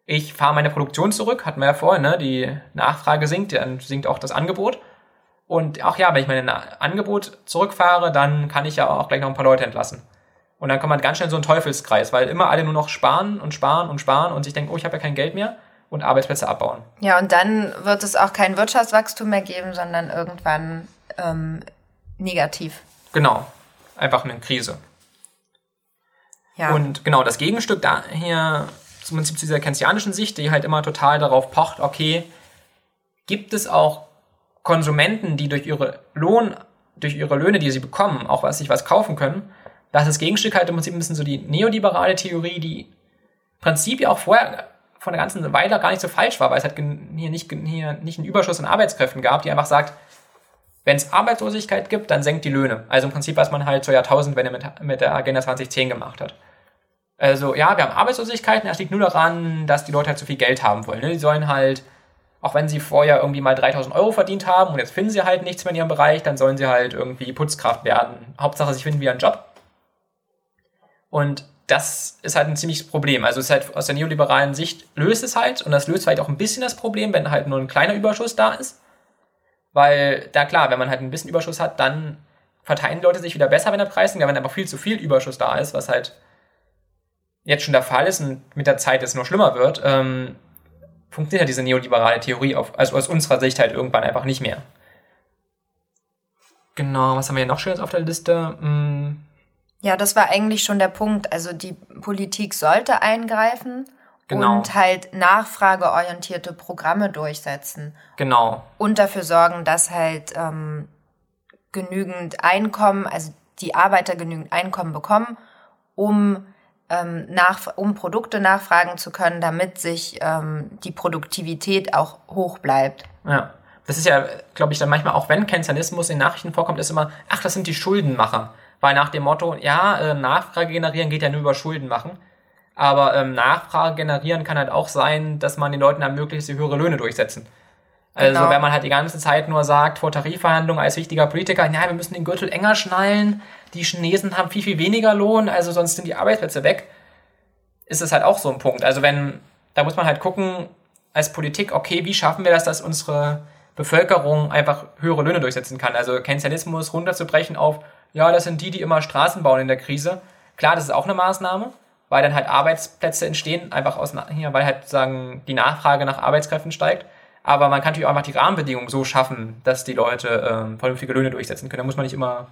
ich fahre meine Produktion zurück, hatten wir ja vorhin, ne? die Nachfrage sinkt, dann sinkt auch das Angebot. Und auch ja, wenn ich mein Angebot zurückfahre, dann kann ich ja auch gleich noch ein paar Leute entlassen. Und dann kommt man ganz schnell in so einen Teufelskreis, weil immer alle nur noch sparen und sparen und sparen und sich denken, oh, ich habe ja kein Geld mehr und Arbeitsplätze abbauen. Ja, und dann wird es auch kein Wirtschaftswachstum mehr geben, sondern irgendwann ähm, negativ. Genau, einfach eine Krise. Ja. Und genau, das Gegenstück daher, zum Prinzip zu dieser keynesianischen Sicht, die halt immer total darauf pocht, okay, gibt es auch Konsumenten, die durch ihre Lohn, durch ihre Löhne, die sie bekommen, auch was sich was kaufen können. Das ist das Gegenstück halt im Prinzip ein bisschen so die neoliberale Theorie, die im Prinzip ja auch vorher von der ganzen Weile gar nicht so falsch war, weil es halt hier nicht, hier nicht einen Überschuss an Arbeitskräften gab, die einfach sagt, wenn es Arbeitslosigkeit gibt, dann senkt die Löhne. Also im Prinzip, was man halt zur Jahrtausendwende mit, mit der Agenda 2010 gemacht hat. Also ja, wir haben Arbeitslosigkeit und das liegt nur daran, dass die Leute halt zu viel Geld haben wollen. Ne? Die sollen halt, auch wenn sie vorher irgendwie mal 3000 Euro verdient haben und jetzt finden sie halt nichts mehr in ihrem Bereich, dann sollen sie halt irgendwie Putzkraft werden. Hauptsache, sie finden wieder einen Job. Und das ist halt ein ziemliches Problem. Also es ist halt aus der neoliberalen Sicht löst es halt und das löst vielleicht auch ein bisschen das Problem, wenn halt nur ein kleiner Überschuss da ist. Weil, da klar, wenn man halt ein bisschen Überschuss hat, dann verteilen die Leute sich wieder besser, wenn der Preis sinkt. Wenn aber viel zu viel Überschuss da ist, was halt jetzt schon der Fall ist und mit der Zeit es nur schlimmer wird, ähm, funktioniert halt diese neoliberale Theorie auf, also aus unserer Sicht halt irgendwann einfach nicht mehr. Genau, was haben wir hier noch Schönes auf der Liste? Hm. Ja, das war eigentlich schon der Punkt. Also die Politik sollte eingreifen genau. und halt nachfrageorientierte Programme durchsetzen. Genau. Und dafür sorgen, dass halt ähm, genügend Einkommen, also die Arbeiter genügend Einkommen bekommen, um ähm, nach, um Produkte nachfragen zu können, damit sich ähm, die Produktivität auch hoch bleibt. Ja. Das ist ja, glaube ich, dann manchmal auch, wenn Keynesianismus in Nachrichten vorkommt, ist immer, ach, das sind die Schuldenmacher. Weil nach dem Motto, ja, äh, Nachfrage generieren geht ja nur über Schulden machen. Aber ähm, Nachfrage generieren kann halt auch sein, dass man den Leuten ermöglicht, sie höhere Löhne durchsetzen. Also genau. wenn man halt die ganze Zeit nur sagt, vor Tarifverhandlungen als wichtiger Politiker, ja, wir müssen den Gürtel enger schnallen, die Chinesen haben viel, viel weniger Lohn, also sonst sind die Arbeitsplätze weg. ist es halt auch so ein Punkt. Also wenn, da muss man halt gucken, als Politik, okay, wie schaffen wir das, dass unsere Bevölkerung einfach höhere Löhne durchsetzen kann? Also Keynesianismus runterzubrechen auf, ja, das sind die, die immer Straßen bauen in der Krise. Klar, das ist auch eine Maßnahme, weil dann halt Arbeitsplätze entstehen, einfach aus, hier, weil halt sagen, die Nachfrage nach Arbeitskräften steigt. Aber man kann natürlich auch einfach die Rahmenbedingungen so schaffen, dass die Leute ähm, vernünftige Löhne durchsetzen können. Da muss man nicht immer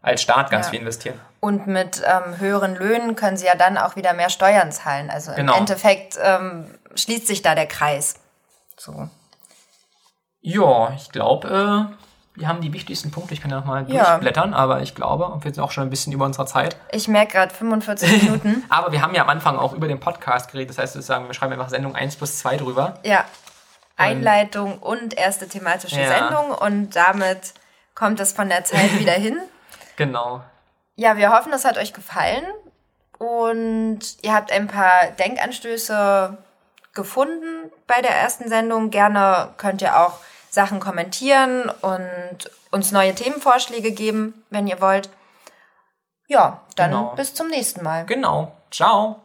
als Staat ganz Ja. viel investieren. Und mit ähm, höheren Löhnen können sie ja dann auch wieder mehr Steuern zahlen. Also Genau. im Endeffekt ähm, schließt sich da der Kreis. So. Ja, ich glaube, äh, wir haben die wichtigsten Punkte. Ich kann ja nochmal Ja. durchblättern, aber ich glaube, und wir sind auch schon ein bisschen über unserer Zeit. Ich merke gerade 45 Minuten. Aber wir haben ja am Anfang auch über den Podcast geredet. Das heißt, wir sagen, wir schreiben einfach Sendung 1 plus 2 drüber. Ja. Einleitung und erste thematische Ja. Sendung und damit kommt es von der Zeit (laughs) wieder hin. Genau. Ja, wir hoffen, es hat euch gefallen und ihr habt ein paar Denkanstöße gefunden bei der ersten Sendung. Gerne könnt ihr auch Sachen kommentieren und uns neue Themenvorschläge geben, wenn ihr wollt. Ja, dann Genau. bis zum nächsten Mal. Genau. Ciao.